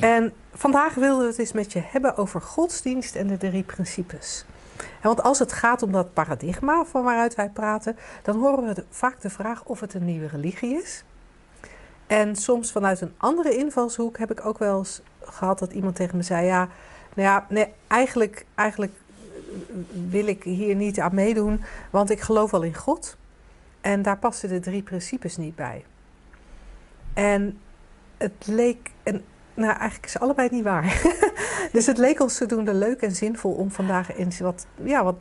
En vandaag wilden we het eens met je hebben over godsdienst en de drie principes. want als het gaat om dat paradigma van waaruit wij praten, dan horen we vaak de vraag of het een nieuwe religie is. En soms vanuit een andere invalshoek heb ik ook wel eens gehad dat iemand tegen me zei: Ja, nou ja, nee, eigenlijk, eigenlijk wil ik hier niet aan meedoen, want ik geloof wel in God. En daar passen de drie principes niet bij. En het leek, en nou eigenlijk is allebei niet waar. dus het leek ons zodoende leuk en zinvol om vandaag eens wat, ja, wat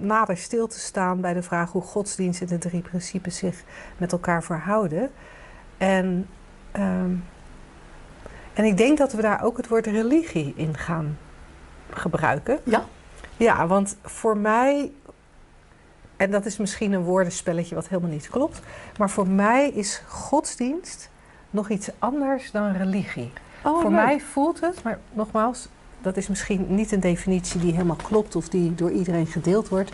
nader stil te staan bij de vraag hoe godsdienst en de drie principes zich met elkaar verhouden. En, ehm, en ik denk dat we daar ook het woord religie in gaan gebruiken. Ja. Ja, want voor mij, en dat is misschien een woordenspelletje wat helemaal niet klopt, maar voor mij is godsdienst nog iets anders dan religie. Oh, Voor leuk. mij voelt het, maar nogmaals, dat is misschien niet een definitie die helemaal klopt of die door iedereen gedeeld wordt.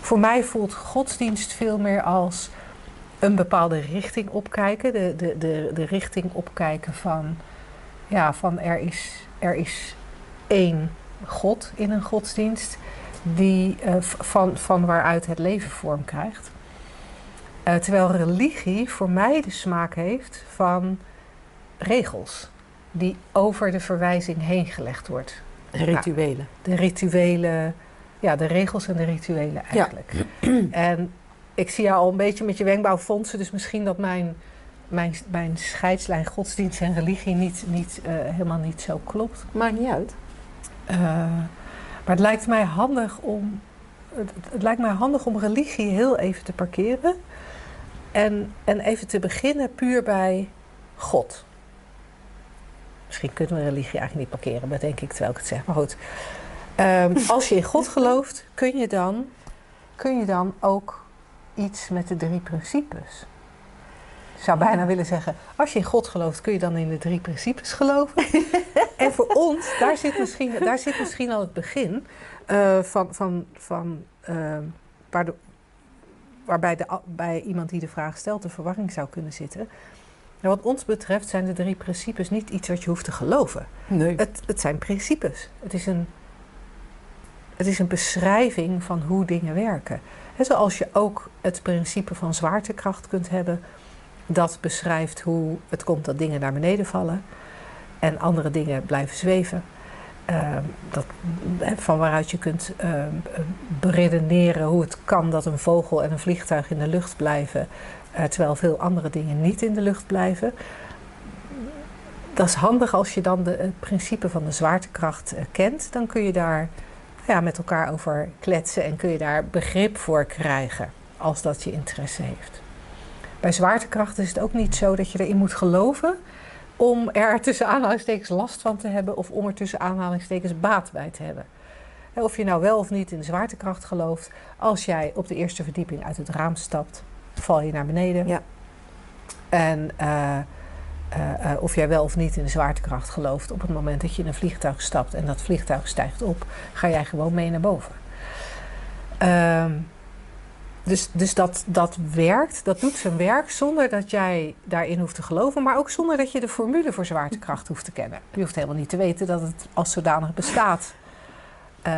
Voor mij voelt godsdienst veel meer als een bepaalde richting opkijken. De, de, de, de richting opkijken van, ja, van er, is, er is één God in een godsdienst, die, eh, van, van waaruit het leven vorm krijgt. Eh, terwijl religie voor mij de smaak heeft van regels die over de verwijzing heen gelegd wordt. Rituelen. De rituelen, ja, de regels en de rituelen eigenlijk. En ik zie jou al een beetje met je wenkbrauw fondsen, dus misschien dat mijn, mijn, mijn scheidslijn godsdienst en religie niet, niet, eh, helemaal niet zo klopt. Maakt niet uit. Eh, maar het lijkt mij handig om. Het, het lijkt mij handig om religie heel even te parkeren. En, en even te beginnen puur bij God. Misschien kunnen we religie eigenlijk niet parkeren, bedenk ik terwijl ik het zeg. Maar goed. Ehm, als je in God gelooft, kun je, dan, kun je dan ook iets met de drie principes? Ik zou bijna willen zeggen, als je in God gelooft, kun je dan in de drie principes geloven? en voor ons, daar zit misschien, daar zit misschien al het begin eh, van, van, van eh, waar de- waarbij de, bij iemand die de vraag stelt de verwarring zou kunnen zitten. Nou, wat ons betreft zijn de drie principes niet iets wat je hoeft te geloven. Nee. Het, het zijn principes. Het is, een, het is een beschrijving van hoe dingen werken. He, zoals je ook het principe van zwaartekracht kunt hebben. Dat beschrijft hoe het komt dat dingen naar beneden vallen. En andere dingen blijven zweven. Ehm, dat, van waaruit je kunt ehm, beredeneren hoe het kan dat een vogel en een vliegtuig in de lucht blijven. Eh, terwijl veel andere dingen niet in de lucht blijven dat is handig als je dan de, het principe van de zwaartekracht eh, kent. Dan kun je daar ja, met elkaar over kletsen en kun je daar begrip voor krijgen als dat je interesse heeft. Bij zwaartekracht is het ook niet zo dat je erin moet geloven om er tussen aanhalingstekens last van te hebben of om er tussen aanhalingstekens baat bij te hebben. Of je nou wel of niet in de zwaartekracht gelooft, als jij op de eerste verdieping uit het raam stapt, val je naar beneden. Ja. En eh, eh, eh, of jij wel of niet in de zwaartekracht gelooft, op het moment dat je in een vliegtuig stapt en dat vliegtuig stijgt op, ga jij gewoon mee naar boven. Ehm, dus dus dat, dat werkt, dat doet zijn werk zonder dat jij daarin hoeft te geloven, maar ook zonder dat je de formule voor zwaartekracht hoeft te kennen. Je hoeft helemaal niet te weten dat het als zodanig bestaat.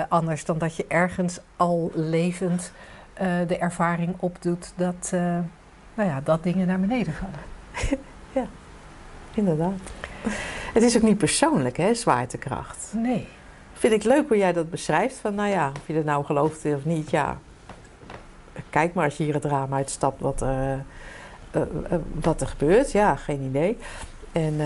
Anders dan dat je ergens al levend eh, de ervaring opdoet dat, eh, nou ja, dat dingen naar beneden vallen. Inderdaad. Het is ook niet persoonlijk, hè, zwaartekracht. Nee. Vind ik leuk hoe jij dat beschrijft. Van, nou ja, of je er nou gelooft of niet, ja. Kijk maar als je hier het raam uitstapt wat, eh, eh, wat er gebeurt. Ja, geen idee. En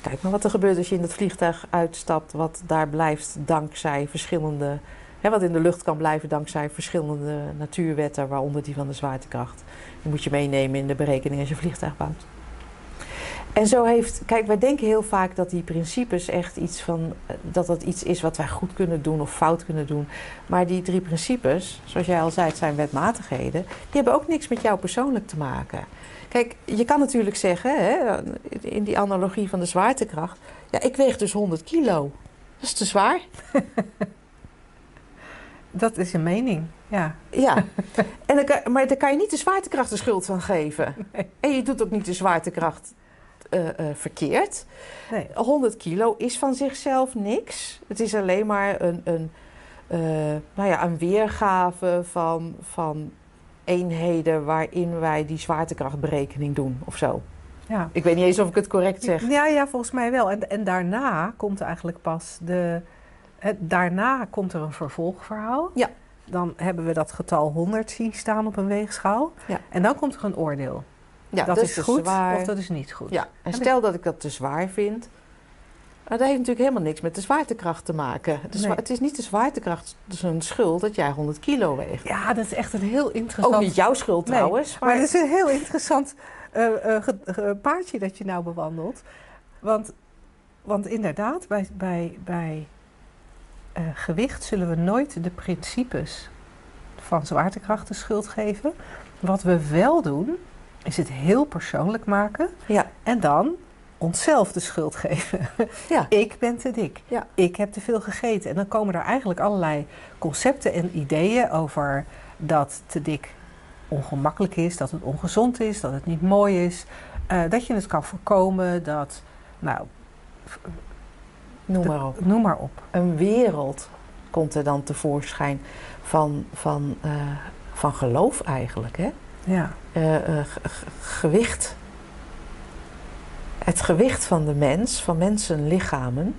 kijk maar wat er gebeurt als je in dat vliegtuig uitstapt. Wat daar blijft dankzij verschillende... Hè, wat in de lucht kan blijven dankzij verschillende natuurwetten, waaronder die van de zwaartekracht. Die moet je meenemen in de berekening als je vliegtuig bouwt. En zo heeft, kijk, wij denken heel vaak dat die principes echt iets van, eh, dat dat iets is wat wij goed kunnen doen of fout kunnen doen. Maar die drie principes, zoals jij al zei, het zijn wetmatigheden, die hebben ook niks met jou persoonlijk te maken. Kijk, je kan natuurlijk zeggen, hè, in die analogie van de zwaartekracht, ja, ik weeg dus 100 kilo. Dat is te zwaar. Dat is een mening, ja. Ja, en dan kan, maar daar kan je niet de zwaartekracht de schuld van geven. Nee. En je doet ook niet de zwaartekracht eh, eh, verkeerd. Nee. 100 kilo is van zichzelf niks. Het is alleen maar een, een, eh, nou ja, een weergave van, van eenheden waarin wij die zwaartekrachtberekening doen of zo. ja. Ik weet niet eens of ik het correct zeg. Ja, ja, volgens mij wel. En, en daarna komt eigenlijk pas de. Het, daarna komt er een vervolgverhaal. Ja. Dan hebben we dat getal 100 zien staan op een weegschaal. Ja. En dan komt er een oordeel. Ja, dat, is goed zwaar. of dat is niet goed. Ja, en stel dat ik dat te zwaar vind. Maar dat heeft natuurlijk helemaal niks met de zwaartekracht te maken. Nee. Het is niet de zwaartekracht zijn schuld dat jij 100 kilo weegt. Ja, dat is echt een heel interessant. Ook niet jouw schuld Nee, trouwens. Maar het is een heel interessant ge- paardje dat je nou bewandelt. Want, want inderdaad, bij, bij, bij eh, gewicht zullen we nooit de principes van zwaartekracht de schuld geven. Wat we wel doen, is het heel persoonlijk maken Ja, en dan onszelf de schuld geven. ja. Ik ben te dik. Ja. Ik heb te veel gegeten. En dan komen er eigenlijk allerlei concepten en ideeën over dat te dik ongemakkelijk is, dat het ongezond is, dat het niet mooi is, eh, dat je het kan voorkomen, dat, nou, noem maar op. noem maar op. Een wereld komt er dan tevoorschijn van, van, eh, van geloof eigenlijk. Hè? Ja, Eh, eh, ge- ge- gewicht. Het gewicht van de mens, van mensenlichamen.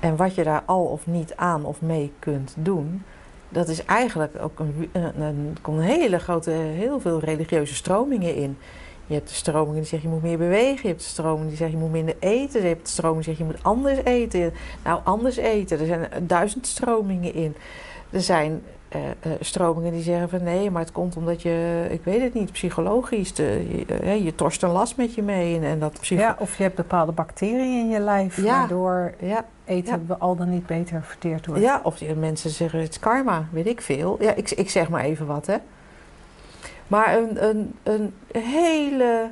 En wat je daar al of niet aan of mee kunt doen. Dat is eigenlijk ook een, een, een, komen hele grote, heel veel religieuze stromingen in. Je hebt de stromingen die zeggen je moet meer bewegen. Je hebt de stromingen die zeggen je moet minder eten. Je hebt de stromingen die zeggen je moet anders eten. Nou, anders eten. Er zijn duizend stromingen in. Er zijn eh, eh, stromingen die zeggen van nee, maar het komt omdat je, ik weet het niet, psychologisch, de, je, eh, je torst een last met je mee. En, en dat psycho- ja, of je hebt bepaalde bacteriën in je lijf, Ja. waardoor ja, eten al dan niet beter verteerd wordt. ja, of mensen zeggen het is karma, weet ik veel. Ja, ik, ik zeg maar even wat, hè. Maar een, een, een hele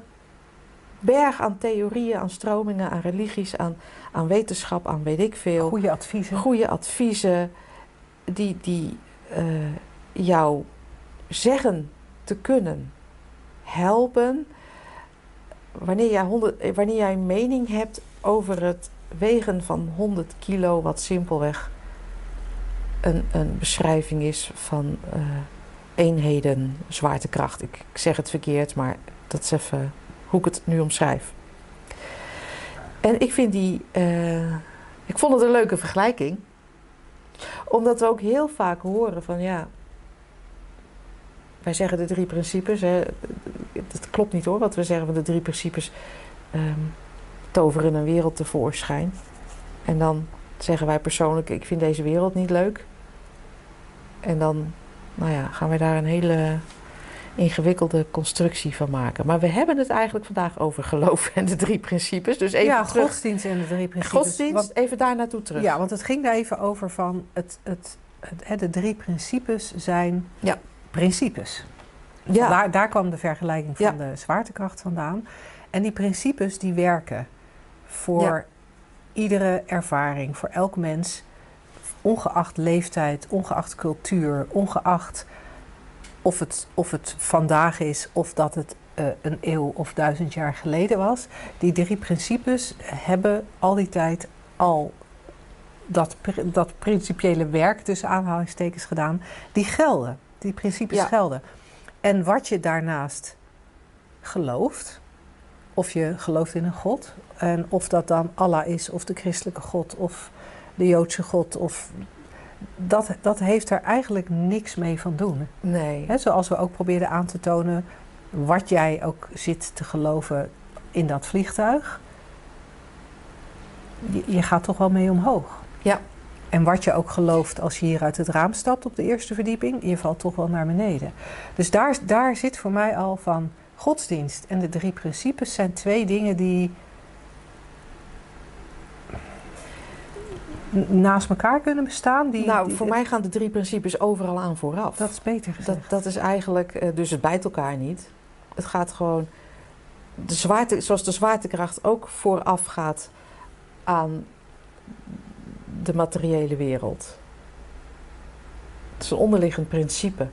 berg aan theorieën, aan stromingen, aan religies, aan, aan wetenschap, aan weet ik veel. Goede adviezen. goede adviezen die, die eh, jou zeggen te kunnen helpen wanneer jij, 100, eh, wanneer jij een mening hebt over het wegen van 100 kilo, wat simpelweg een, een beschrijving is van eh, eenheden zwaartekracht. Ik, ik zeg het verkeerd, maar dat is even hoe ik het nu omschrijf. En ik vind die, eh, ik vond het een leuke vergelijking omdat we ook heel vaak horen van ja. Wij zeggen de drie principes. Dat klopt niet hoor, wat we zeggen van de drie principes. ehm, toveren een wereld tevoorschijn. En dan zeggen wij persoonlijk: Ik vind deze wereld niet leuk. En dan nou ja, gaan wij daar een hele ingewikkelde constructie van maken. Maar we hebben het eigenlijk vandaag over geloof en de drie principes. Dus even ja, terug. godsdienst en de drie principes. Godsdienst, Want- even daar naartoe terug. Ja, want het ging daar even over van het, het, het, de drie principes zijn Ja. principes. ja. Daar, daar kwam de vergelijking van Ja. de zwaartekracht vandaan. En die principes die werken voor iedere ervaring, voor elk mens, ongeacht leeftijd, ongeacht cultuur, ongeacht of het, of het vandaag is of dat het eh, een eeuw of duizend jaar geleden was. Die drie principes hebben al die tijd al dat, dat principiële werk tussen aanhalingstekens gedaan. Die gelden. Die principes Ja. gelden. En wat je daarnaast gelooft, of je gelooft in een God, en of dat dan Allah is, of de christelijke God, of de Joodse God, of dat, dat heeft er eigenlijk niks mee van doen. Nee. Zoals we ook probeerden aan te tonen, wat jij ook zit te geloven in dat vliegtuig, je, je gaat toch wel mee omhoog. Ja. En wat je ook gelooft als je hier uit het raam stapt op de eerste verdieping, je valt toch wel naar beneden. Dus daar, daar zit voor mij al van godsdienst en de drie principes zijn twee dingen die naast elkaar kunnen bestaan. Die, nou, die- voor mij gaan de drie principes overal aan vooraf. Dat is beter gezegd. Dat, dat is eigenlijk, eh, dus het bijt elkaar niet. Het gaat gewoon, de zwaarte, zoals de zwaartekracht ook vooraf gaat aan de materiële wereld. Het is een onderliggend principe.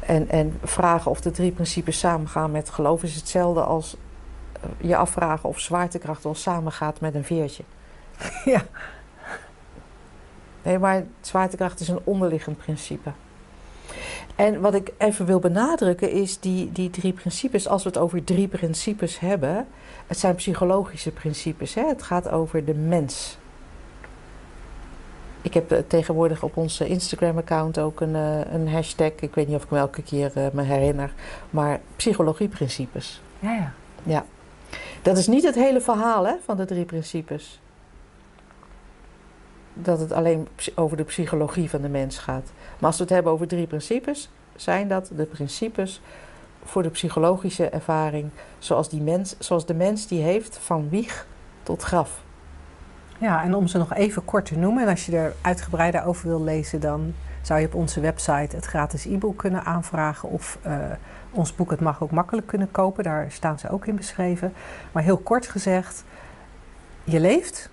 En, en vragen of de drie principes samengaan met geloof is hetzelfde als eh, je afvragen of zwaartekracht wel samengaat met een veertje. Ja. Nee, maar zwaartekracht is een onderliggend principe. En wat ik even wil benadrukken is die, die drie principes. Als we het over drie principes hebben, het zijn psychologische principes. Hè? Het gaat over de mens. Ik heb eh, tegenwoordig op onze Instagram-account ook een, eh, een hashtag. Ik weet niet of ik me elke keer eh, me herinner. Maar psychologieprincipes. Ja, ja. Dat is niet het hele verhaal hè, van de drie principes. Dat het alleen over de psychologie van de mens gaat. Maar als we het hebben over drie principes, zijn dat de principes voor de psychologische ervaring zoals, die mens, zoals de mens die heeft van wieg tot graf. Ja, en om ze nog even kort te noemen, en als je er uitgebreider over wil lezen, dan zou je op onze website het gratis e-book kunnen aanvragen of eh, ons boek Het Mag ook makkelijk kunnen kopen. Daar staan ze ook in beschreven. Maar heel kort gezegd, je leeft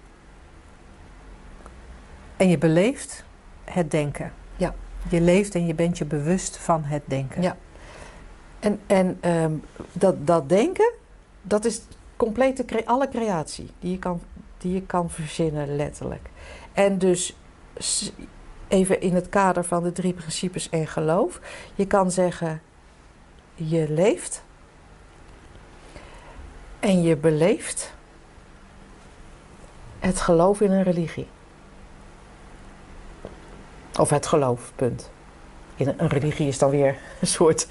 en je beleeft het denken. Ja. Je leeft en je bent je bewust van het denken. Ja. En, en ehm, dat, dat denken, dat is complete cre- alle creatie die je, kan, die je kan verzinnen, letterlijk. En dus even in het kader van de drie principes en geloof. Je kan zeggen, je leeft en je beleeft het geloof in een religie. Of het geloof, punt. In een, religie is dan weer een soort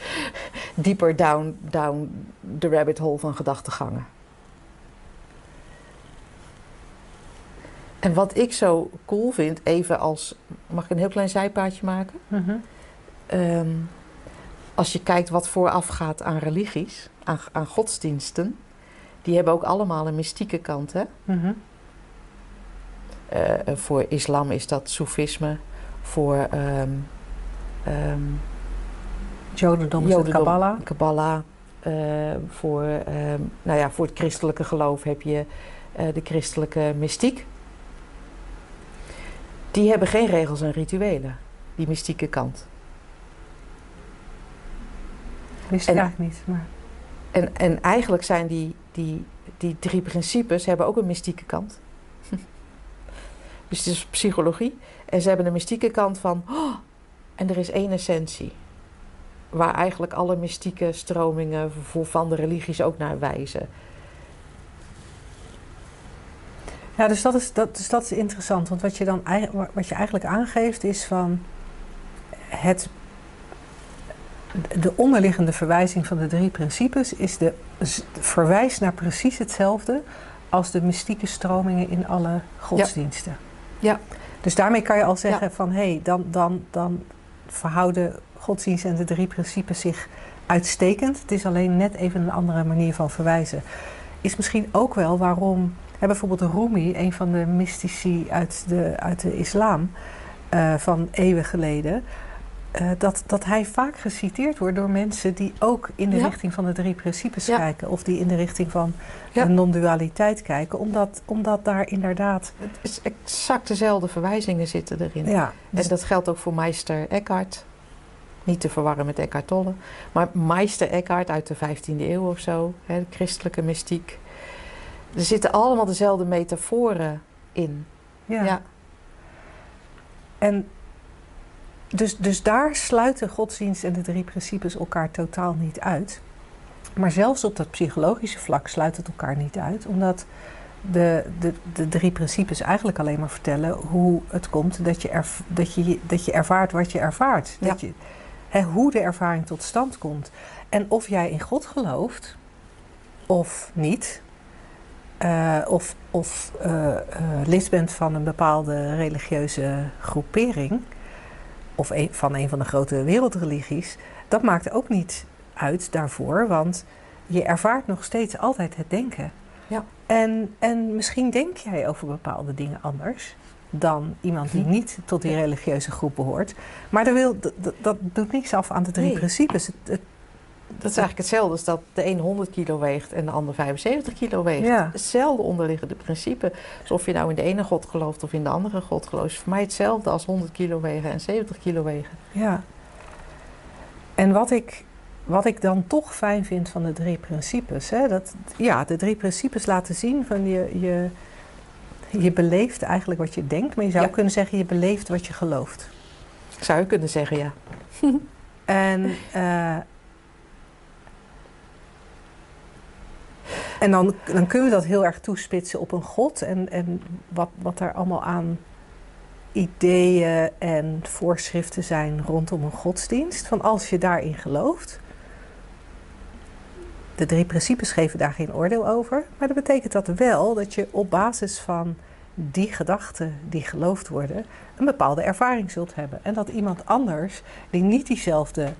dieper down, down the rabbit hole van gedachtegangen. En wat ik zo cool vind, even als. Mag ik een heel klein zijpaadje maken? Mhm. Ehm, als je kijkt wat voorafgaat aan religies, aan, aan godsdiensten, die hebben ook allemaal een mystieke kant. Hè? Mhm. Eh, voor islam is dat soefisme, voor ehm, ehm, Jodendom Kabbalah. Kabbalah. eh, voor, ehm, nou ja, voor het christelijke geloof heb je eh, de christelijke mystiek. Die hebben geen regels en rituelen, die mystieke kant. Wist En- ik eigenlijk niet. Maar... En, en eigenlijk zijn die, die, die drie principes hebben ook een mystieke kant. Dus het is psychologie. En ze hebben een mystieke kant van... "Oh, en er is één essentie. Waar eigenlijk alle mystieke stromingen van de religies ook naar wijzen. Ja, dus dat, is, dat, dus dat is interessant. Want wat je dan wat je eigenlijk aangeeft is van het, de onderliggende verwijzing van de drie principes is de z- verwijs naar precies hetzelfde als de mystieke stromingen in alle godsdiensten. Ja. Dus daarmee kan je al zeggen van hé, hey, dan, dan, dan verhouden godsdiensten en de drie principes zich uitstekend. Het is alleen net even een andere manier van verwijzen. Is misschien ook wel waarom Hè, bijvoorbeeld Rumi, een van de mystici uit de, uit de islam eh, van eeuwen geleden. Eh, dat, dat hij vaak geciteerd wordt door mensen die ook in de Ja. richting van de drie principes Ja. kijken. Of die in de richting van Ja. de non-dualiteit kijken. Omdat, omdat daar inderdaad... Het is exact dezelfde verwijzingen zitten erin. Ja, dus- En dat geldt ook voor Meister Eckhart. Niet te verwarren met Eckhart Tolle. Maar Meister Eckhart uit de 15e eeuw of zo. Hè, de christelijke mystiek. Er zitten allemaal dezelfde metaforen in. ja. Ja. En dus, dus daar sluiten godsdienst en de drie principes elkaar totaal niet uit. Maar zelfs op dat psychologische vlak sluit het elkaar niet uit, omdat de, de, de drie principes eigenlijk alleen maar vertellen hoe het komt dat je, dat je, dat je ervaart wat je ervaart. Dat je, hè, hoe de ervaring tot stand komt. En of jij in God gelooft of niet, eh, of, of eh, eh, lid bent van een bepaalde religieuze groepering, of een, van een van de grote wereldreligies, dat maakt ook niet uit daarvoor, want je ervaart nog steeds altijd het denken. Ja. En, en misschien denk jij over bepaalde dingen anders dan iemand die niet tot die religieuze groep behoort. Maar dat, wil, dat, dat doet niks af aan de drie Nee. principes. Het, het- Dat is eigenlijk hetzelfde als dat de een 100 kilo weegt en de ander 75 kilo weegt. Ja. Hetzelfde onderliggende principe. Dus of je nou in de ene God gelooft of in de andere God gelooft, is voor mij hetzelfde als 100 kilo wegen en 70 kilo wegen. ja. En wat ik, wat ik dan toch fijn vind van de drie principes, hè, dat, ja, de drie principes laten zien van je, je, je beleeft eigenlijk wat je denkt, maar je zou Ja. kunnen zeggen je beleeft wat je gelooft. Zou je kunnen zeggen, ja. En, eh, en dan, dan kunnen we dat heel erg toespitsen op een God en, en wat, wat daar allemaal aan ideeën en voorschriften zijn rondom een godsdienst. Van als je daarin gelooft. De drie principes geven daar geen oordeel over. Maar dat betekent dat wel dat je op basis van die gedachten die geloofd worden, een bepaalde ervaring zult hebben. En dat iemand anders die niet diezelfde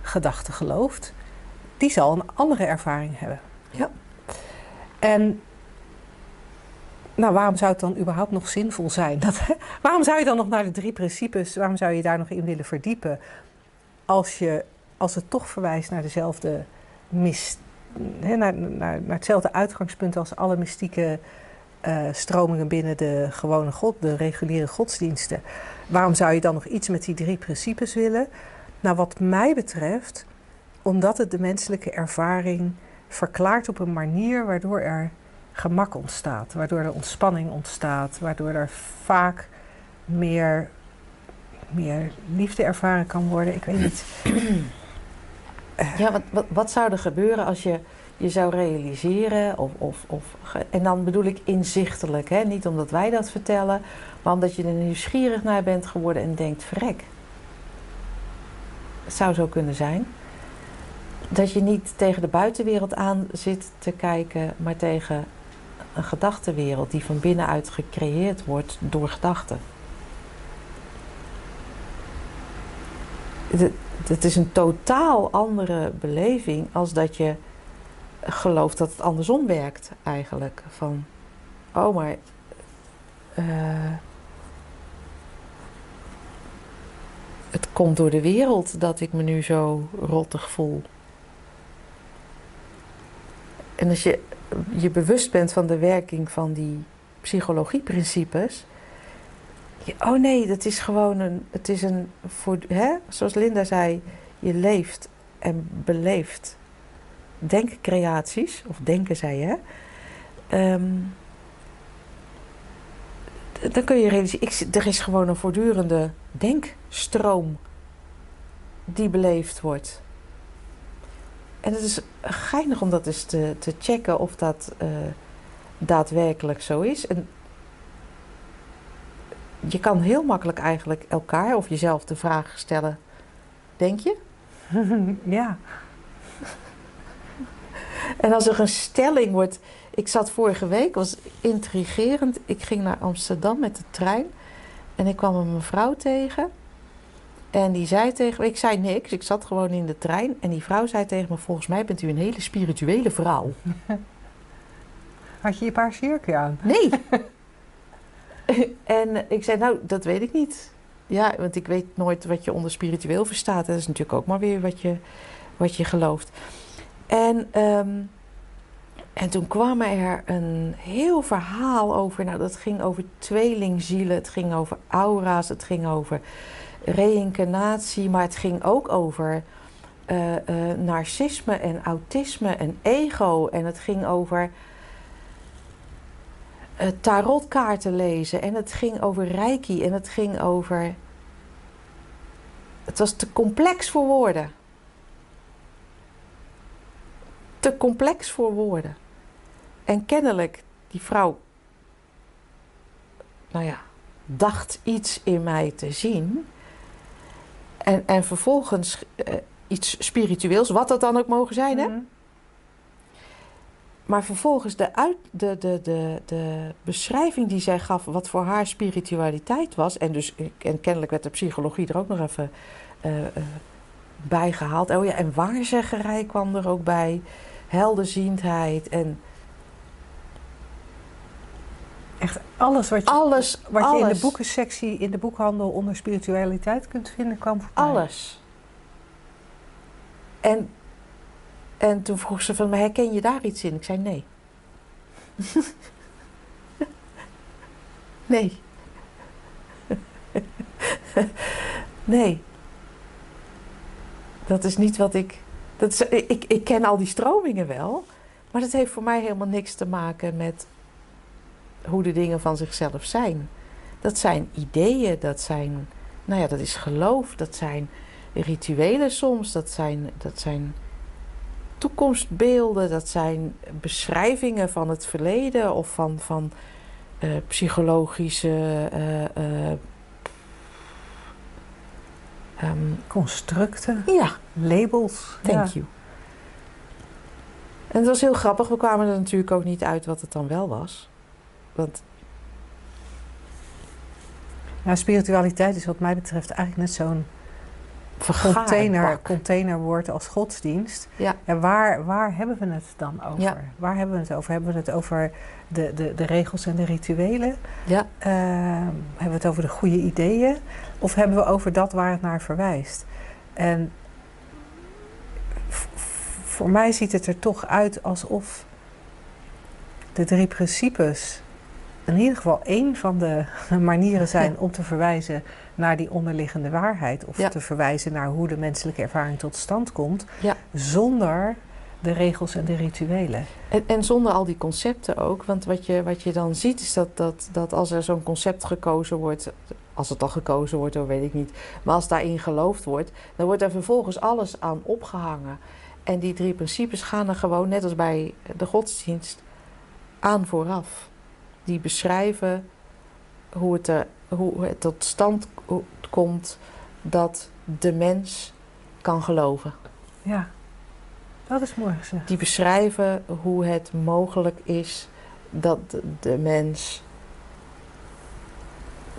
gedachte gelooft, die zal een andere ervaring hebben. Ja. En nou, waarom zou het dan überhaupt nog zinvol zijn? Dat, waarom zou je dan nog naar de drie principes, waarom zou je daar nog in willen verdiepen? Als, je, als het toch verwijst naar dezelfde mis, hè, naar, naar, hetzelfde uitgangspunt als alle mystieke eh, stromingen binnen de gewone god, de reguliere godsdiensten. Waarom zou je dan nog iets met die drie principes willen? Nou, wat mij betreft, omdat het de menselijke ervaring verklaart op een manier waardoor er gemak ontstaat, waardoor er ontspanning ontstaat, waardoor er vaak meer, meer liefde ervaren kan worden. Ik weet niet. Ja, wat, wat, zou er gebeuren als je je zou realiseren, of, of, of, en dan bedoel ik inzichtelijk, hè? niet omdat wij dat vertellen, maar omdat je er nieuwsgierig naar bent geworden en denkt, verrek. Het zou zo kunnen zijn. Dat je niet tegen de buitenwereld aan zit te kijken, maar tegen een gedachtenwereld die van binnenuit gecreëerd wordt door gedachten. Het- is een totaal andere beleving als dat je gelooft dat het andersom werkt eigenlijk. Van, oh maar, eh, het komt door de wereld dat ik me nu zo rottig voel. En als je je bewust bent van de werking van die psychologieprincipes. Oh nee, dat is gewoon een. Het is een. Voor, hè? Zoals Linda zei, je leeft en beleeft denkcreaties, of denken zij hè. Ehm, dan kun je realiseren, ik, er is gewoon een voortdurende denkstroom die beleefd wordt. En het is geinig om dat eens te, te checken of dat eh, daadwerkelijk zo is. En je kan heel makkelijk eigenlijk elkaar of jezelf de vraag stellen: denk je? ja. En als er een stelling wordt. Ik zat vorige week, was intrigerend. Ik ging naar Amsterdam met de trein. En ik kwam een mevrouw tegen. En die zei tegen me, ik zei niks, ik zat gewoon in de trein. En die vrouw zei tegen me, volgens mij bent u een hele spirituele vrouw. Had je je paars jurkje aan? Nee. en ik zei, nou, dat weet ik niet. Ja, want ik weet nooit wat je onder spiritueel verstaat. Dat is natuurlijk ook maar weer wat je, wat je gelooft. En, ehm, en toen kwam er een heel verhaal over. Nou, dat ging over tweelingzielen, het ging over aura's, het ging over reïncarnatie, maar het ging ook over eh, narcisme en autisme en ego. En het ging over eh, tarotkaarten lezen en het ging over reiki en het ging over. Het was te complex voor woorden. Te complex voor woorden. En kennelijk, die vrouw, nou ja, dacht iets in mij te zien. En, en vervolgens eh, iets spiritueels, wat dat dan ook mogen zijn, hè? Mhm. Maar vervolgens de, uit, de, de, de, de beschrijving die zij gaf, wat voor haar spiritualiteit was. En, dus, en kennelijk werd de psychologie er ook nog even eh, eh, bijgehaald. Oh ja, en waarzeggerij kwam er ook bij. Helderziendheid en Echt alles wat je, alles. wat je in de boekensectie in de boekhandel onder spiritualiteit kunt vinden, kwam voorbij. Alles. En, en toen vroeg ze van, maar herken je daar iets in? Ik zei nee. nee. nee. Dat is niet wat ik... Dat is, ik, ik ken al die stromingen wel. Maar dat heeft voor mij helemaal niks te maken met hoe de dingen van zichzelf zijn. Dat zijn ideeën, dat zijn... Nou ja, dat is geloof, dat zijn rituelen soms, dat zijn, dat zijn toekomstbeelden, dat zijn beschrijvingen van het verleden of van, van eh, psychologische eh, eh, ehm, Constructen, ja, labels. thank ja. you. En het was heel grappig, we kwamen er natuurlijk ook niet uit wat het dan wel was. Want Ja, spiritualiteit is wat mij betreft eigenlijk net zo'n container, containerwoord als godsdienst. Ja. En waar, waar hebben we het dan over? Ja. Waar hebben we het over? Hebben we het over de, de, de regels en de rituelen? Ja, Eh, hebben we het over de goede ideeën? Of hebben we over dat waar het naar verwijst? En voor mij ziet het er toch uit alsof de drie principes in ieder geval één van de manieren zijn om te verwijzen naar die onderliggende waarheid. Of Ja. te verwijzen naar hoe de menselijke ervaring tot stand komt. Ja. Zonder de regels en de rituelen. En, en zonder al die concepten ook. Want wat je, wat je dan ziet is dat, dat, dat als er zo'n concept gekozen wordt. Als het al gekozen wordt, dan weet ik niet. Maar als daarin geloofd wordt, dan wordt er vervolgens alles aan opgehangen. En die drie principes gaan er gewoon, net als bij de godsdienst, aan vooraf. Die beschrijven hoe het, er, hoe het tot stand ko- komt dat de mens kan geloven. Ja, dat is mooi gezegd. Die beschrijven hoe het mogelijk is dat de- de mens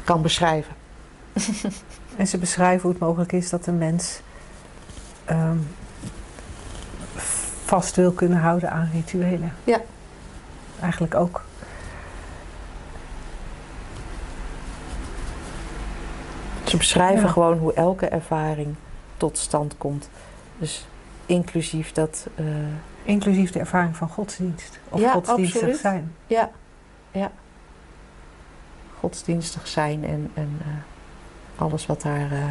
kan beschrijven. En ze beschrijven hoe het mogelijk is dat een mens ehm, vast wil kunnen houden aan rituelen. Ja. Eigenlijk ook. Ze beschrijven Ja. gewoon hoe elke ervaring tot stand komt. Dus inclusief dat. eh, Inclusief de ervaring van godsdienst. Of Ja, godsdienstig absoluut. zijn. ja, ja. Godsdienstig zijn en, en eh, alles wat, daar, eh,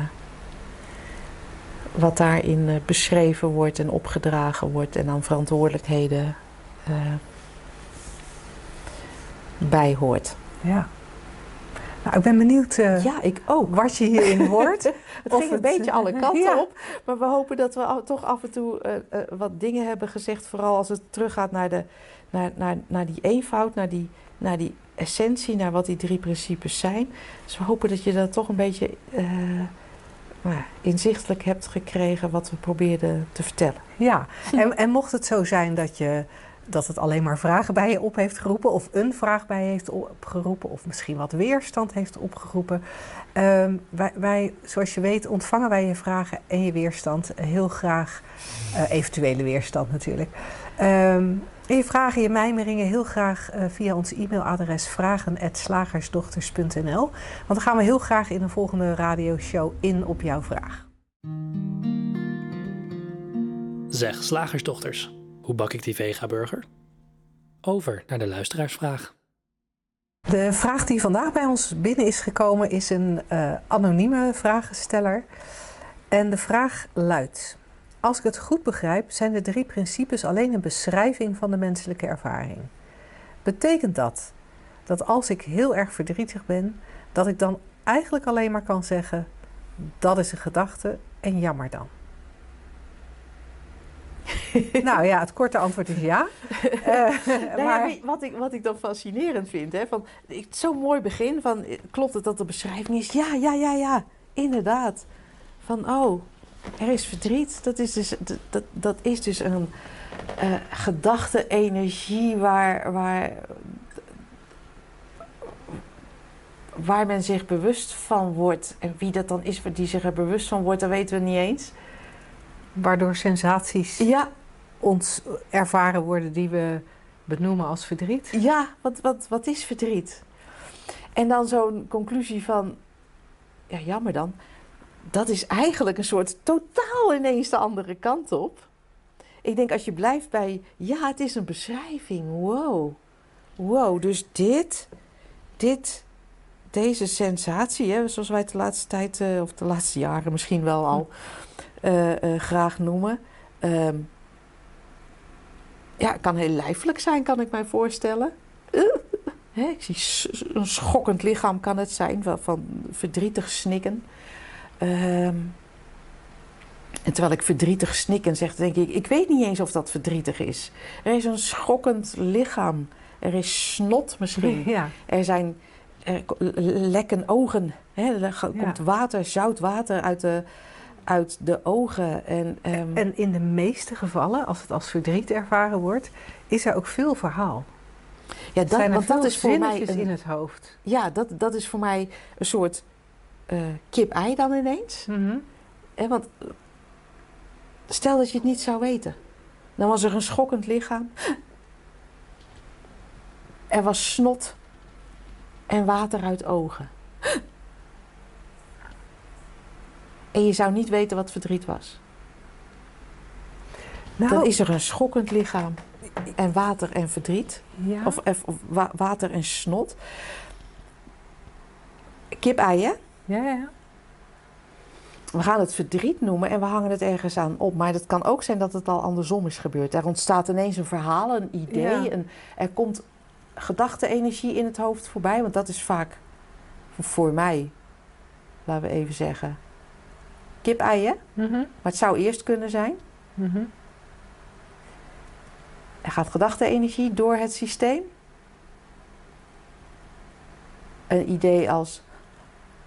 wat daarin beschreven wordt en opgedragen wordt en aan verantwoordelijkheden bij hoort. Ja. Nou, ik ben benieuwd eh, Ja, ik ook. wat je hierin hoort. Het ging een het, beetje alle kanten ja. op. Maar we hopen dat we toch af en toe eh, eh, wat dingen hebben gezegd. Vooral als het teruggaat naar, de, naar, naar, naar die eenvoud, naar die, naar die essentie, naar wat die drie principes zijn. Dus we hopen dat je dat toch een beetje nou inzichtelijk hebt gekregen wat we probeerden te vertellen. Ja, en, en mocht het zo zijn dat, je, dat het alleen maar vragen bij je op heeft geroepen, of een vraag bij je heeft opgeroepen, of misschien wat weerstand heeft opgeroepen. ehm, wij, zoals je weet, ontvangen wij je vragen en je weerstand heel graag, eh, eventuele weerstand natuurlijk. Ehm, je vragen, je mijmeringen heel graag eh, via ons e-mailadres vragen.slagersdochters.nl. Want dan gaan we heel graag in een volgende radioshow in op jouw vraag. Zeg, slagersdochters, hoe bak ik die vega-burger? Over naar de luisteraarsvraag. De vraag die vandaag bij ons binnen is gekomen is een eh, anonieme vragensteller. En de vraag luidt: Als ik het goed begrijp, zijn de drie principes alleen een beschrijving van de menselijke ervaring. Betekent dat dat als ik heel erg verdrietig ben, dat ik dan eigenlijk alleen maar kan zeggen: dat is een gedachte en jammer dan? nou ja, het korte antwoord is ja. Eh, Nou maar- wat, ik, wat ik dan fascinerend vind, hè, van, ik- zo'n mooi begin van, eh, klopt het dat de beschrijving is? Ja, ja, ja, ja, inderdaad. Van, oh, er is verdriet. Dat is dus, dat, dat, is dus een eh, gedachte, energie waar, waar, waar men zich bewust van wordt. En wie dat dan is die zich er bewust van wordt, dat weten we niet eens. Waardoor sensaties Ja, ons ervaren worden die we benoemen als verdriet. ja wat, wat, wat is verdriet? En dan zo'n conclusie van, ja jammer dan, dat is eigenlijk een soort totaal ineens de andere kant op. Ik denk als je blijft bij, ja het is een beschrijving, wow. Wow, dus dit, dit, deze sensatie, hè, zoals wij het de laatste tijd, eh, of de laatste jaren misschien wel al eh, eh, graag noemen. ehm, ja, het kan heel lijfelijk zijn, kan ik mij voorstellen. Hè, ik zie een schokkend lichaam kan het zijn, van, van verdrietig snikken. Ehm, en terwijl ik verdrietig snikken zeg, denk ik, ik weet niet eens of dat verdrietig is. Er is een schokkend lichaam. Er is snot misschien. Ja, Er zijn er lekken ogen. Hè? Er Ja. komt water, zout water uit de, uit de ogen. En, ehm, en in de meeste gevallen, als het als verdriet ervaren wordt, is er ook veel verhaal. ja, dat, Zijn er want dat veel is voor mij een, in het hoofd. ja, dat, dat is voor mij een soort eh, kip-ei dan ineens. Hè, want eh, stel dat je het niet zou weten. Dan was er een schokkend lichaam. Er was snot en water uit ogen. En je zou niet weten wat verdriet was. Nou, Dan is er een schokkend lichaam en water en verdriet. ja. Of, of, of wa- water en snot. Kip-ei, hè? ja, ja. We gaan het verdriet noemen en we hangen het ergens aan op. Maar het kan ook zijn dat het al andersom is gebeurd. Er ontstaat ineens een verhaal, een idee. Ja. Een, er komt gedachte-energie in het hoofd voorbij. Want dat is vaak voor mij, laten we even zeggen, kip-ei, hè? Mhm, Maar het zou eerst kunnen zijn. mhm. Er gaat gedachte-energie door het systeem. Een idee als,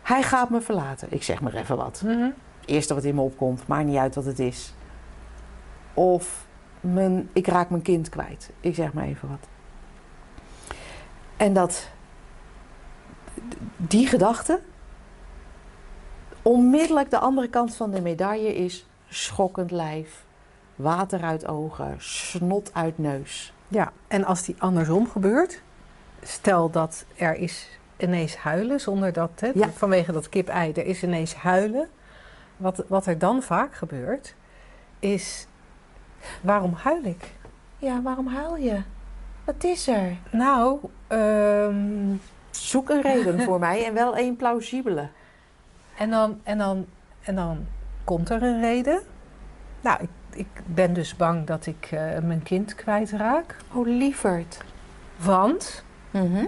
hij gaat me verlaten. Ik zeg maar even wat. Mhm. eerste wat in me opkomt, maakt niet uit wat het is. Of mijn, ik raak mijn kind kwijt. Ik zeg maar even wat. En dat die gedachte onmiddellijk de andere kant van de medaille is schokkend lijf, water uit ogen, snot uit neus. Ja, en als die andersom gebeurt, stel dat er is ineens huilen zonder dat, hè, Ja. vanwege dat kip-ei, er is ineens huilen. Wat, wat er dan vaak gebeurt, is waarom huil ik? Ja, waarom huil je? Wat is er? Nou, ehm, Zoek een reden voor mij en wel een plausibele. En, dan, en, dan, en dan komt er een reden. Nou, ik, ik ben dus bang dat ik eh, mijn kind kwijtraak. Oh, lieverd. Want Mhm.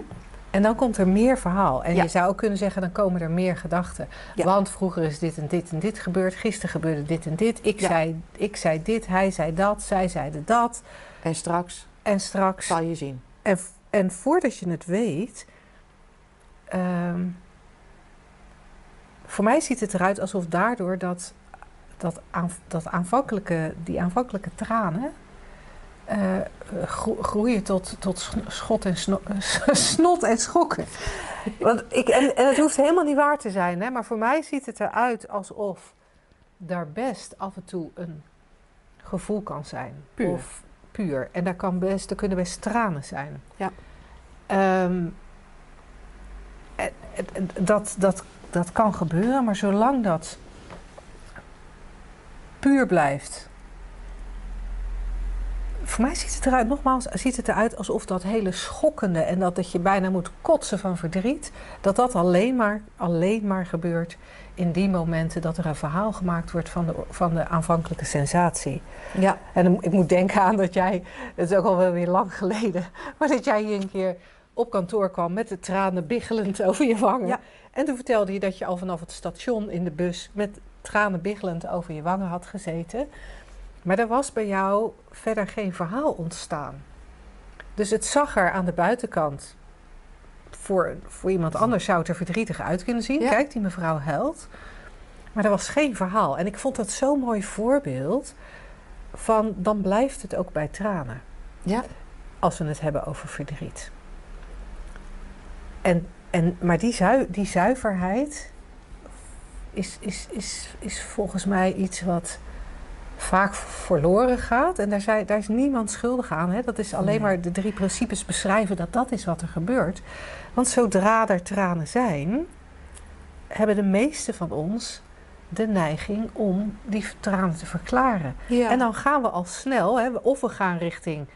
En dan komt er meer verhaal. En Ja. je zou ook kunnen zeggen, dan komen er meer gedachten. Ja. Want vroeger is dit en dit en dit gebeurd. Gisteren gebeurde dit en dit. Ik, Ja. zei, ik zei dit, hij zei dat, zij zeiden dat. En straks En straks... zal je zien. En, en voordat je het weet... ehm, voor mij ziet het eruit alsof daardoor dat, dat, aan, dat aanvankelijke, die aanvankelijke tranen... eh, gro- groeien tot, tot sch- schot en sno- snot en schokken. Want ik, en, en het hoeft helemaal niet waar te zijn, hè, maar voor mij ziet het eruit alsof daar best af en toe een gevoel kan zijn. Puur. Of puur. En daar, kan best, er kunnen best tranen zijn. Ja. Ehm, en- en- en dat, dat, dat kan gebeuren, maar zolang dat puur blijft. Voor mij ziet het eruit, nogmaals, ziet het eruit alsof dat hele schokkende en dat, dat je bijna moet kotsen van verdriet, dat dat alleen maar, alleen maar gebeurt in die momenten dat er een verhaal gemaakt wordt van de, van de aanvankelijke sensatie. Ja. En ik moet denken aan dat jij, het is ook al wel weer lang geleden, maar dat jij hier een keer op kantoor kwam met de tranen biggelend over je wangen. Ja. En toen vertelde je dat je al vanaf het station in de bus met tranen biggelend over je wangen had gezeten. Maar er was bij jou verder geen verhaal ontstaan. Dus het zag er aan de buitenkant. Voor, voor iemand anders zou het er verdrietig uit kunnen zien. Ja. Kijk, die mevrouw huilt. Maar er was geen verhaal. En ik vond dat zo'n mooi voorbeeld van dan blijft het ook bij tranen. Ja. Als we het hebben over verdriet. En, en, maar die, zui, die zuiverheid is, is, is, is volgens mij iets wat vaak verloren gaat. En daar, zijn, daar is niemand schuldig aan. Hè? Dat is alleen Nee. maar de drie principes beschrijven dat dat is wat er gebeurt. Want zodra er tranen zijn, hebben de meeste van ons de neiging om die tranen te verklaren. Ja. En dan gaan we al snel, hè, of we gaan richting.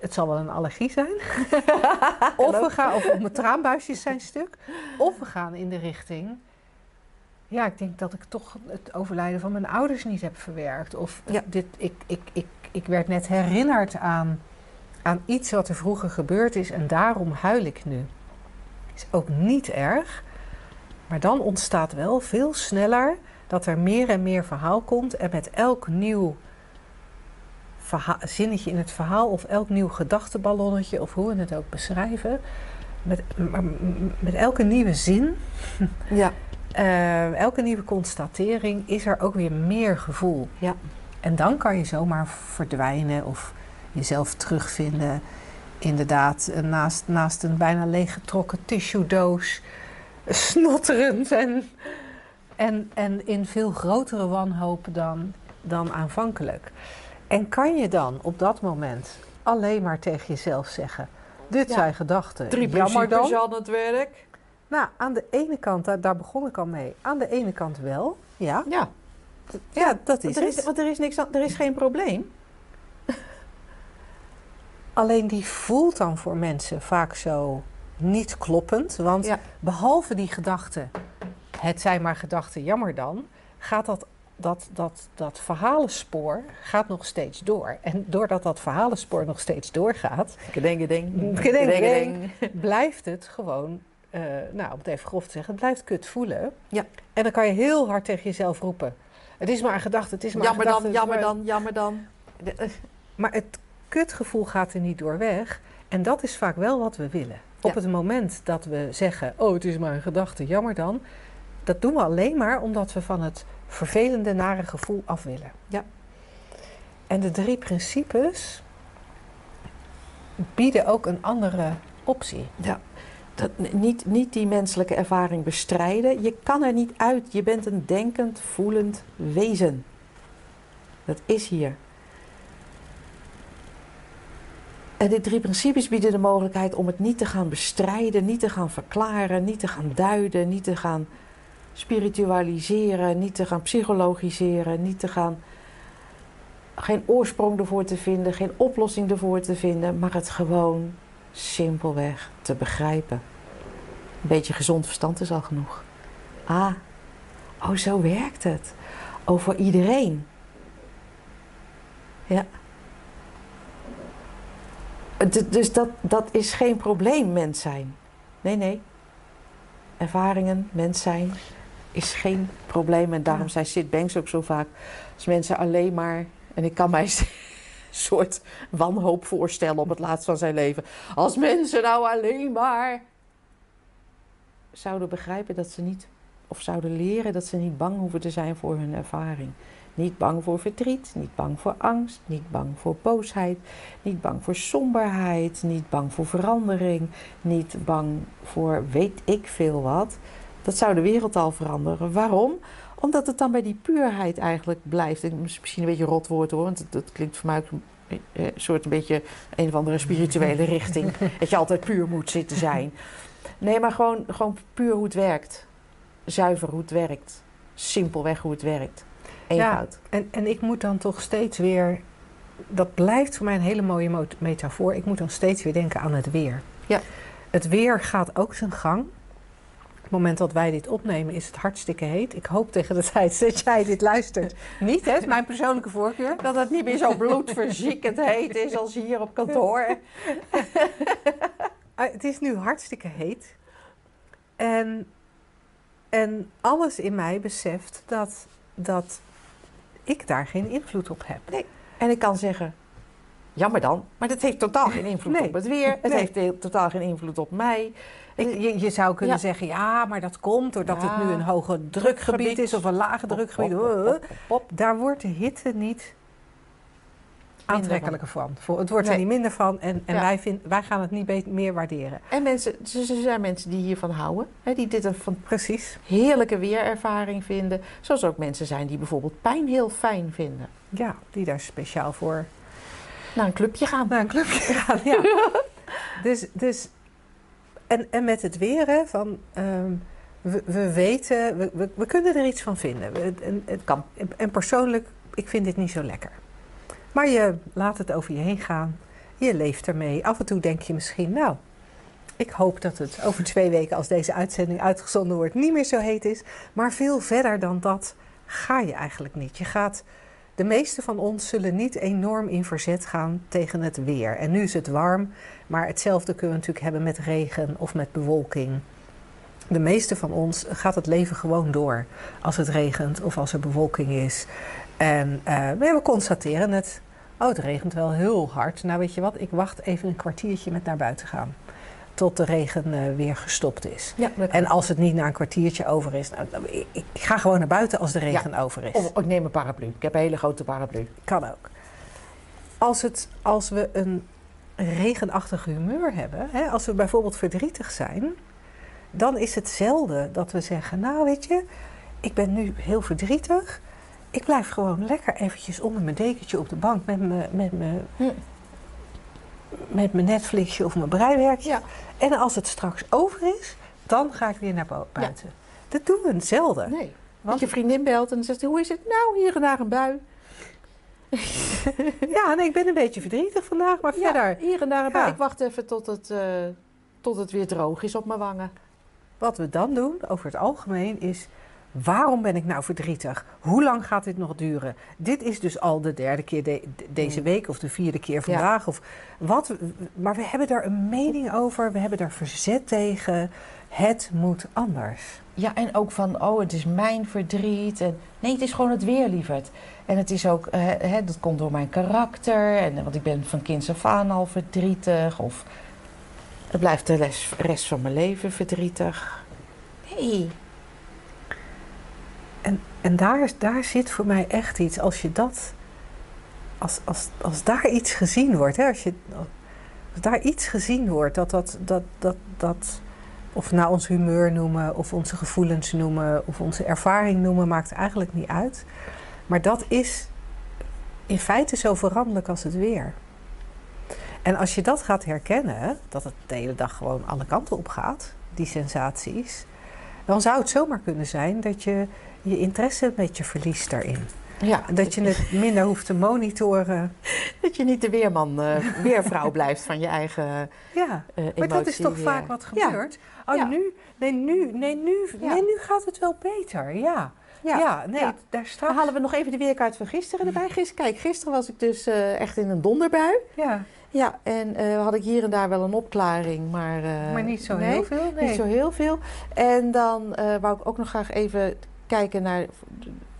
Het zal wel een allergie zijn. of, we gaan, of mijn traanbuisjes zijn stuk. Of we gaan in de richting. Ja, ik denk dat ik toch het overlijden van mijn ouders niet heb verwerkt. Of Ja. dit, ik, ik, ik, ik werd net herinnerd aan, aan iets wat er vroeger gebeurd is. En daarom huil ik nu. Is ook niet erg. Maar dan ontstaat wel veel sneller dat er meer en meer verhaal komt. En met elk nieuw zinnetje in het verhaal of elk nieuw gedachteballonnetje of hoe we het ook beschrijven. Met, met elke nieuwe zin, ja. eh, elke nieuwe constatering is er ook weer meer gevoel. Ja. En dan kan je zomaar verdwijnen of jezelf terugvinden. Inderdaad, eh, naast, naast een bijna leeggetrokken tissuedoos, snotterend en, en, en in veel grotere wanhoop dan, dan aanvankelijk. En kan je dan op dat moment alleen maar tegen jezelf zeggen: Dit Ja. zijn gedachten. Drie Jammer dan. aan het werk. Nou, aan de ene kant, daar, daar begon ik al mee. Aan de ene kant wel, ja. Ja. Ja, dat is Want er is, het. want er is, niks aan, er is geen probleem. Alleen die voelt dan voor mensen vaak zo niet kloppend. Want Ja. behalve die gedachte, het zijn maar gedachten, jammer dan, gaat dat, dat, dat, dat verhalenspoor gaat nog steeds door. En doordat dat verhalenspoor nog steeds doorgaat, kedeng. Kedeng, kedeng. blijft het gewoon, eh, nou om het even grof te zeggen, het blijft kut voelen. Ja. En dan kan je heel hard tegen jezelf roepen. Het is maar een gedachte, het is maar Jammer een gedachte. dan, jammer maar- dan, jammer dan. De- eh, Maar het kutgevoel gaat er niet door weg. En dat is vaak wel wat we willen. Op het moment dat we zeggen, oh het is maar een gedachte, jammer dan. Dat doen we alleen maar omdat we van het vervelende, nare gevoel af willen. Ja. En de drie principes bieden ook een andere optie. Ja, dat, niet, niet die menselijke ervaring bestrijden. Je kan er niet uit. Je bent een denkend, voelend wezen. Dat is hier. En die drie principes bieden de mogelijkheid om het niet te gaan bestrijden, niet te gaan verklaren, niet te gaan duiden, niet te gaan spiritualiseren, niet te gaan psychologiseren, niet te gaan. geen oorsprong ervoor te vinden, geen oplossing ervoor te vinden, maar het gewoon simpelweg te begrijpen. Een beetje gezond verstand is al genoeg. Ah, oh, zo werkt het. Oh, voor iedereen. Ja. Dus dat, dat is geen probleem, mens zijn. Nee, nee. Ervaringen, mens zijn, is geen probleem. En daarom Ja. zei Sid Banks ook zo vaak... als mensen alleen maar... en ik kan mij een soort wanhoop voorstellen op het laatst van zijn leven. Als mensen nou alleen maar zouden begrijpen dat ze niet, of zouden leren dat ze niet bang hoeven te zijn voor hun ervaring. Niet bang voor verdriet, niet bang voor angst, niet bang voor boosheid, niet bang voor somberheid, niet bang voor verandering, niet bang voor weet ik veel wat. Dat zou de wereld al veranderen. Waarom? Omdat het dan bij die puurheid eigenlijk blijft. En misschien een beetje rot woord hoor, want het klinkt voor mij ook een, eh, een soort een beetje een of andere spirituele richting. Dat je altijd puur moet zitten zijn. Nee, maar gewoon, gewoon puur hoe het werkt. Zuiver hoe het werkt. Simpelweg hoe het werkt. Eenvoud. En, en ik moet dan toch steeds weer, dat blijft voor mij een hele mooie mo- metafoor. Ik moet dan steeds weer denken aan het weer. Ja. Het weer gaat ook zijn gang. Op het moment dat wij dit opnemen is het hartstikke heet. Ik hoop tegen de tijd dat jij dit luistert niet, hè? Mijn persoonlijke voorkeur. Dat het niet meer zo bloedverziekend heet is als hier op kantoor. Ah, Het is nu hartstikke heet. En, en alles in mij beseft dat, dat ik daar geen invloed op heb. En ik kan zeggen, jammer dan, maar dat heeft totaal geen invloed Nee. op het weer. Het Nee. heeft totaal geen invloed op mij. Ik, je, je zou kunnen Ja. zeggen, ja, maar dat komt doordat Ja. het nu een hoge drukgebied is of een lage drukgebied. Hop. Daar wordt de hitte niet aantrekkelijker van. Het wordt er niet minder van en, en Ja. wij, vind, wij gaan het niet meer waarderen. En mensen, er zijn mensen die hiervan houden. Hè, die dit een van Precies. heerlijke weerervaring vinden. Zoals ook mensen zijn die bijvoorbeeld pijn heel fijn vinden. Ja, die daar speciaal voor Naar een clubje gaan. naar een clubje gaan. Ja. dus, dus, en, en met het weer, hè, van, ehm, we, we weten, we, we, we kunnen er iets van vinden. En, het Kan. en persoonlijk, ik vind dit niet zo lekker. Maar je laat het over je heen gaan. Je leeft ermee. Af en toe denk je misschien, nou, ik hoop dat het over twee weken, als deze uitzending uitgezonden wordt, niet meer zo heet is. Maar veel verder dan dat ga je eigenlijk niet. Je gaat, de meeste van ons zullen niet enorm in verzet gaan tegen het weer. En nu is het warm, maar hetzelfde kunnen we natuurlijk hebben met regen of met bewolking. De meeste van ons gaat het leven gewoon door als het regent of als er bewolking is. En eh, we constateren het. Oh, het regent wel heel hard. Nou, weet je wat? Ik wacht even een kwartiertje met naar buiten gaan. Tot de regen eh, weer gestopt is. Ja, En als het niet na een kwartiertje over is, nou, ik, ga gewoon naar buiten als de regen over is. Of ik neem een paraplu. Ik heb een hele grote paraplu. Kan ook. Als, het, als we een regenachtig humeur hebben, hè, als we bijvoorbeeld verdrietig zijn, dan is het zelden dat we zeggen: Nou, weet je, ik ben nu heel verdrietig. Ik blijf gewoon lekker eventjes onder mijn dekentje op de bank met mijn, met mijn, Hm. Met mijn Netflixje of mijn breiwerkje. Ja. En als het straks over is, dan ga ik weer naar buiten. Dat doen we zelden. Nee. Want je vriendin belt en dan zegt ze, hoe is het? Nou, hier en daar een bui. Ja, nee, ik ben een beetje verdrietig vandaag, maar Ja, verder. hier en daar een bui. Ik wacht even tot het, eh, tot het weer droog is op mijn wangen. Wat we dan doen, over het algemeen, is... Waarom ben ik nou verdrietig? Hoe lang gaat dit nog duren? Dit is dus al de derde keer de- de- deze Mm. week of de vierde keer vandaag. Of wat, maar we hebben daar een mening over. We hebben daar verzet tegen. Het moet anders. Ja, en ook van, oh, het is mijn verdriet. En, nee, het is gewoon het weer, lieverd. En het is ook, hè, dat komt door mijn karakter. En, want ik ben van kinds af aan al verdrietig. Of het blijft de les- rest van mijn leven verdrietig. Nee. En, daar, daar zit voor mij echt iets. Als je dat... Als, als, als daar iets gezien wordt, hè, als, je, daar iets gezien wordt, dat dat, dat, dat, dat of nou ons humeur noemen, of onze gevoelens noemen, of onze ervaring noemen, maakt eigenlijk niet uit. Maar dat is in feite zo veranderlijk als het weer. En als je dat gaat herkennen, dat het de hele dag gewoon alle kanten op gaat, die sensaties, dan zou het zomaar kunnen zijn dat je je interesse een beetje verliest daarin. Ja, Dat je het minder hoeft te monitoren. dat je niet de weerman, eh, weervrouw blijft van je eigen Ja, eh maar dat is toch vaak wat Ja. gebeurt. Oh, Ja. nu, nee, nu, nee, nu, Ja. nee, nu gaat het wel beter. Ja, ja, nee, daar Dan straks. halen we nog even de weerkaart van gisteren erbij. Gisteren, kijk, gisteren was ik dus eh, echt in een donderbui. Ja, Ja, en had ik hier en daar wel een opklaring, maar... maar niet zo nee, heel veel. Nee. Niet zo heel veel. En dan wou ik ook nog graag even kijken naar...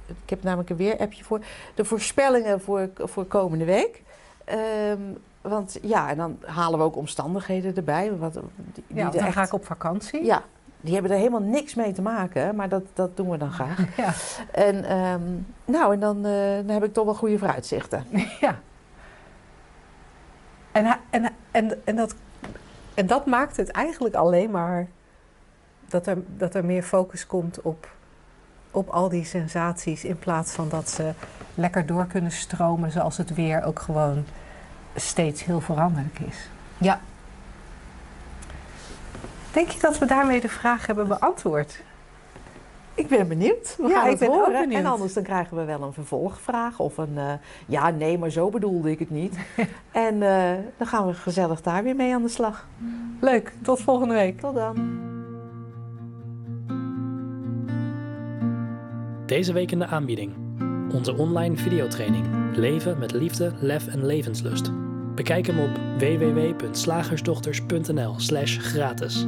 Ik heb namelijk een weer-appje voor. De voorspellingen voor, voor komende week. Ehm, want ja, en dan halen we ook omstandigheden erbij. Wat, die, ja, dan echt- ga ik op vakantie. Ja, die hebben er helemaal niks mee te maken. Maar dat, dat doen we dan graag. Ja. En ehm, nou, en dan, eh, dan heb ik toch wel goede vooruitzichten. ja. En, en, en, en, dat, en dat maakt het eigenlijk alleen maar dat er, dat er meer focus komt op, op al die sensaties. In plaats van dat ze lekker door kunnen stromen zoals het weer ook gewoon steeds heel veranderlijk is. Ja. Denk je dat we daarmee de vraag hebben beantwoord? Ik ben benieuwd. We Ja, gaan ik het ben ook horen. benieuwd. En anders dan krijgen we wel een vervolgvraag. Of een, eh, ja, nee, maar zo bedoelde ik het niet. en eh, dan gaan we gezellig daar weer mee aan de slag. Leuk, tot volgende week. Tot dan. Deze week in aanbieding. Onze online videotraining. Leven met liefde, lef en levenslust. Bekijk hem op www.slagersdochters.nl slash gratis.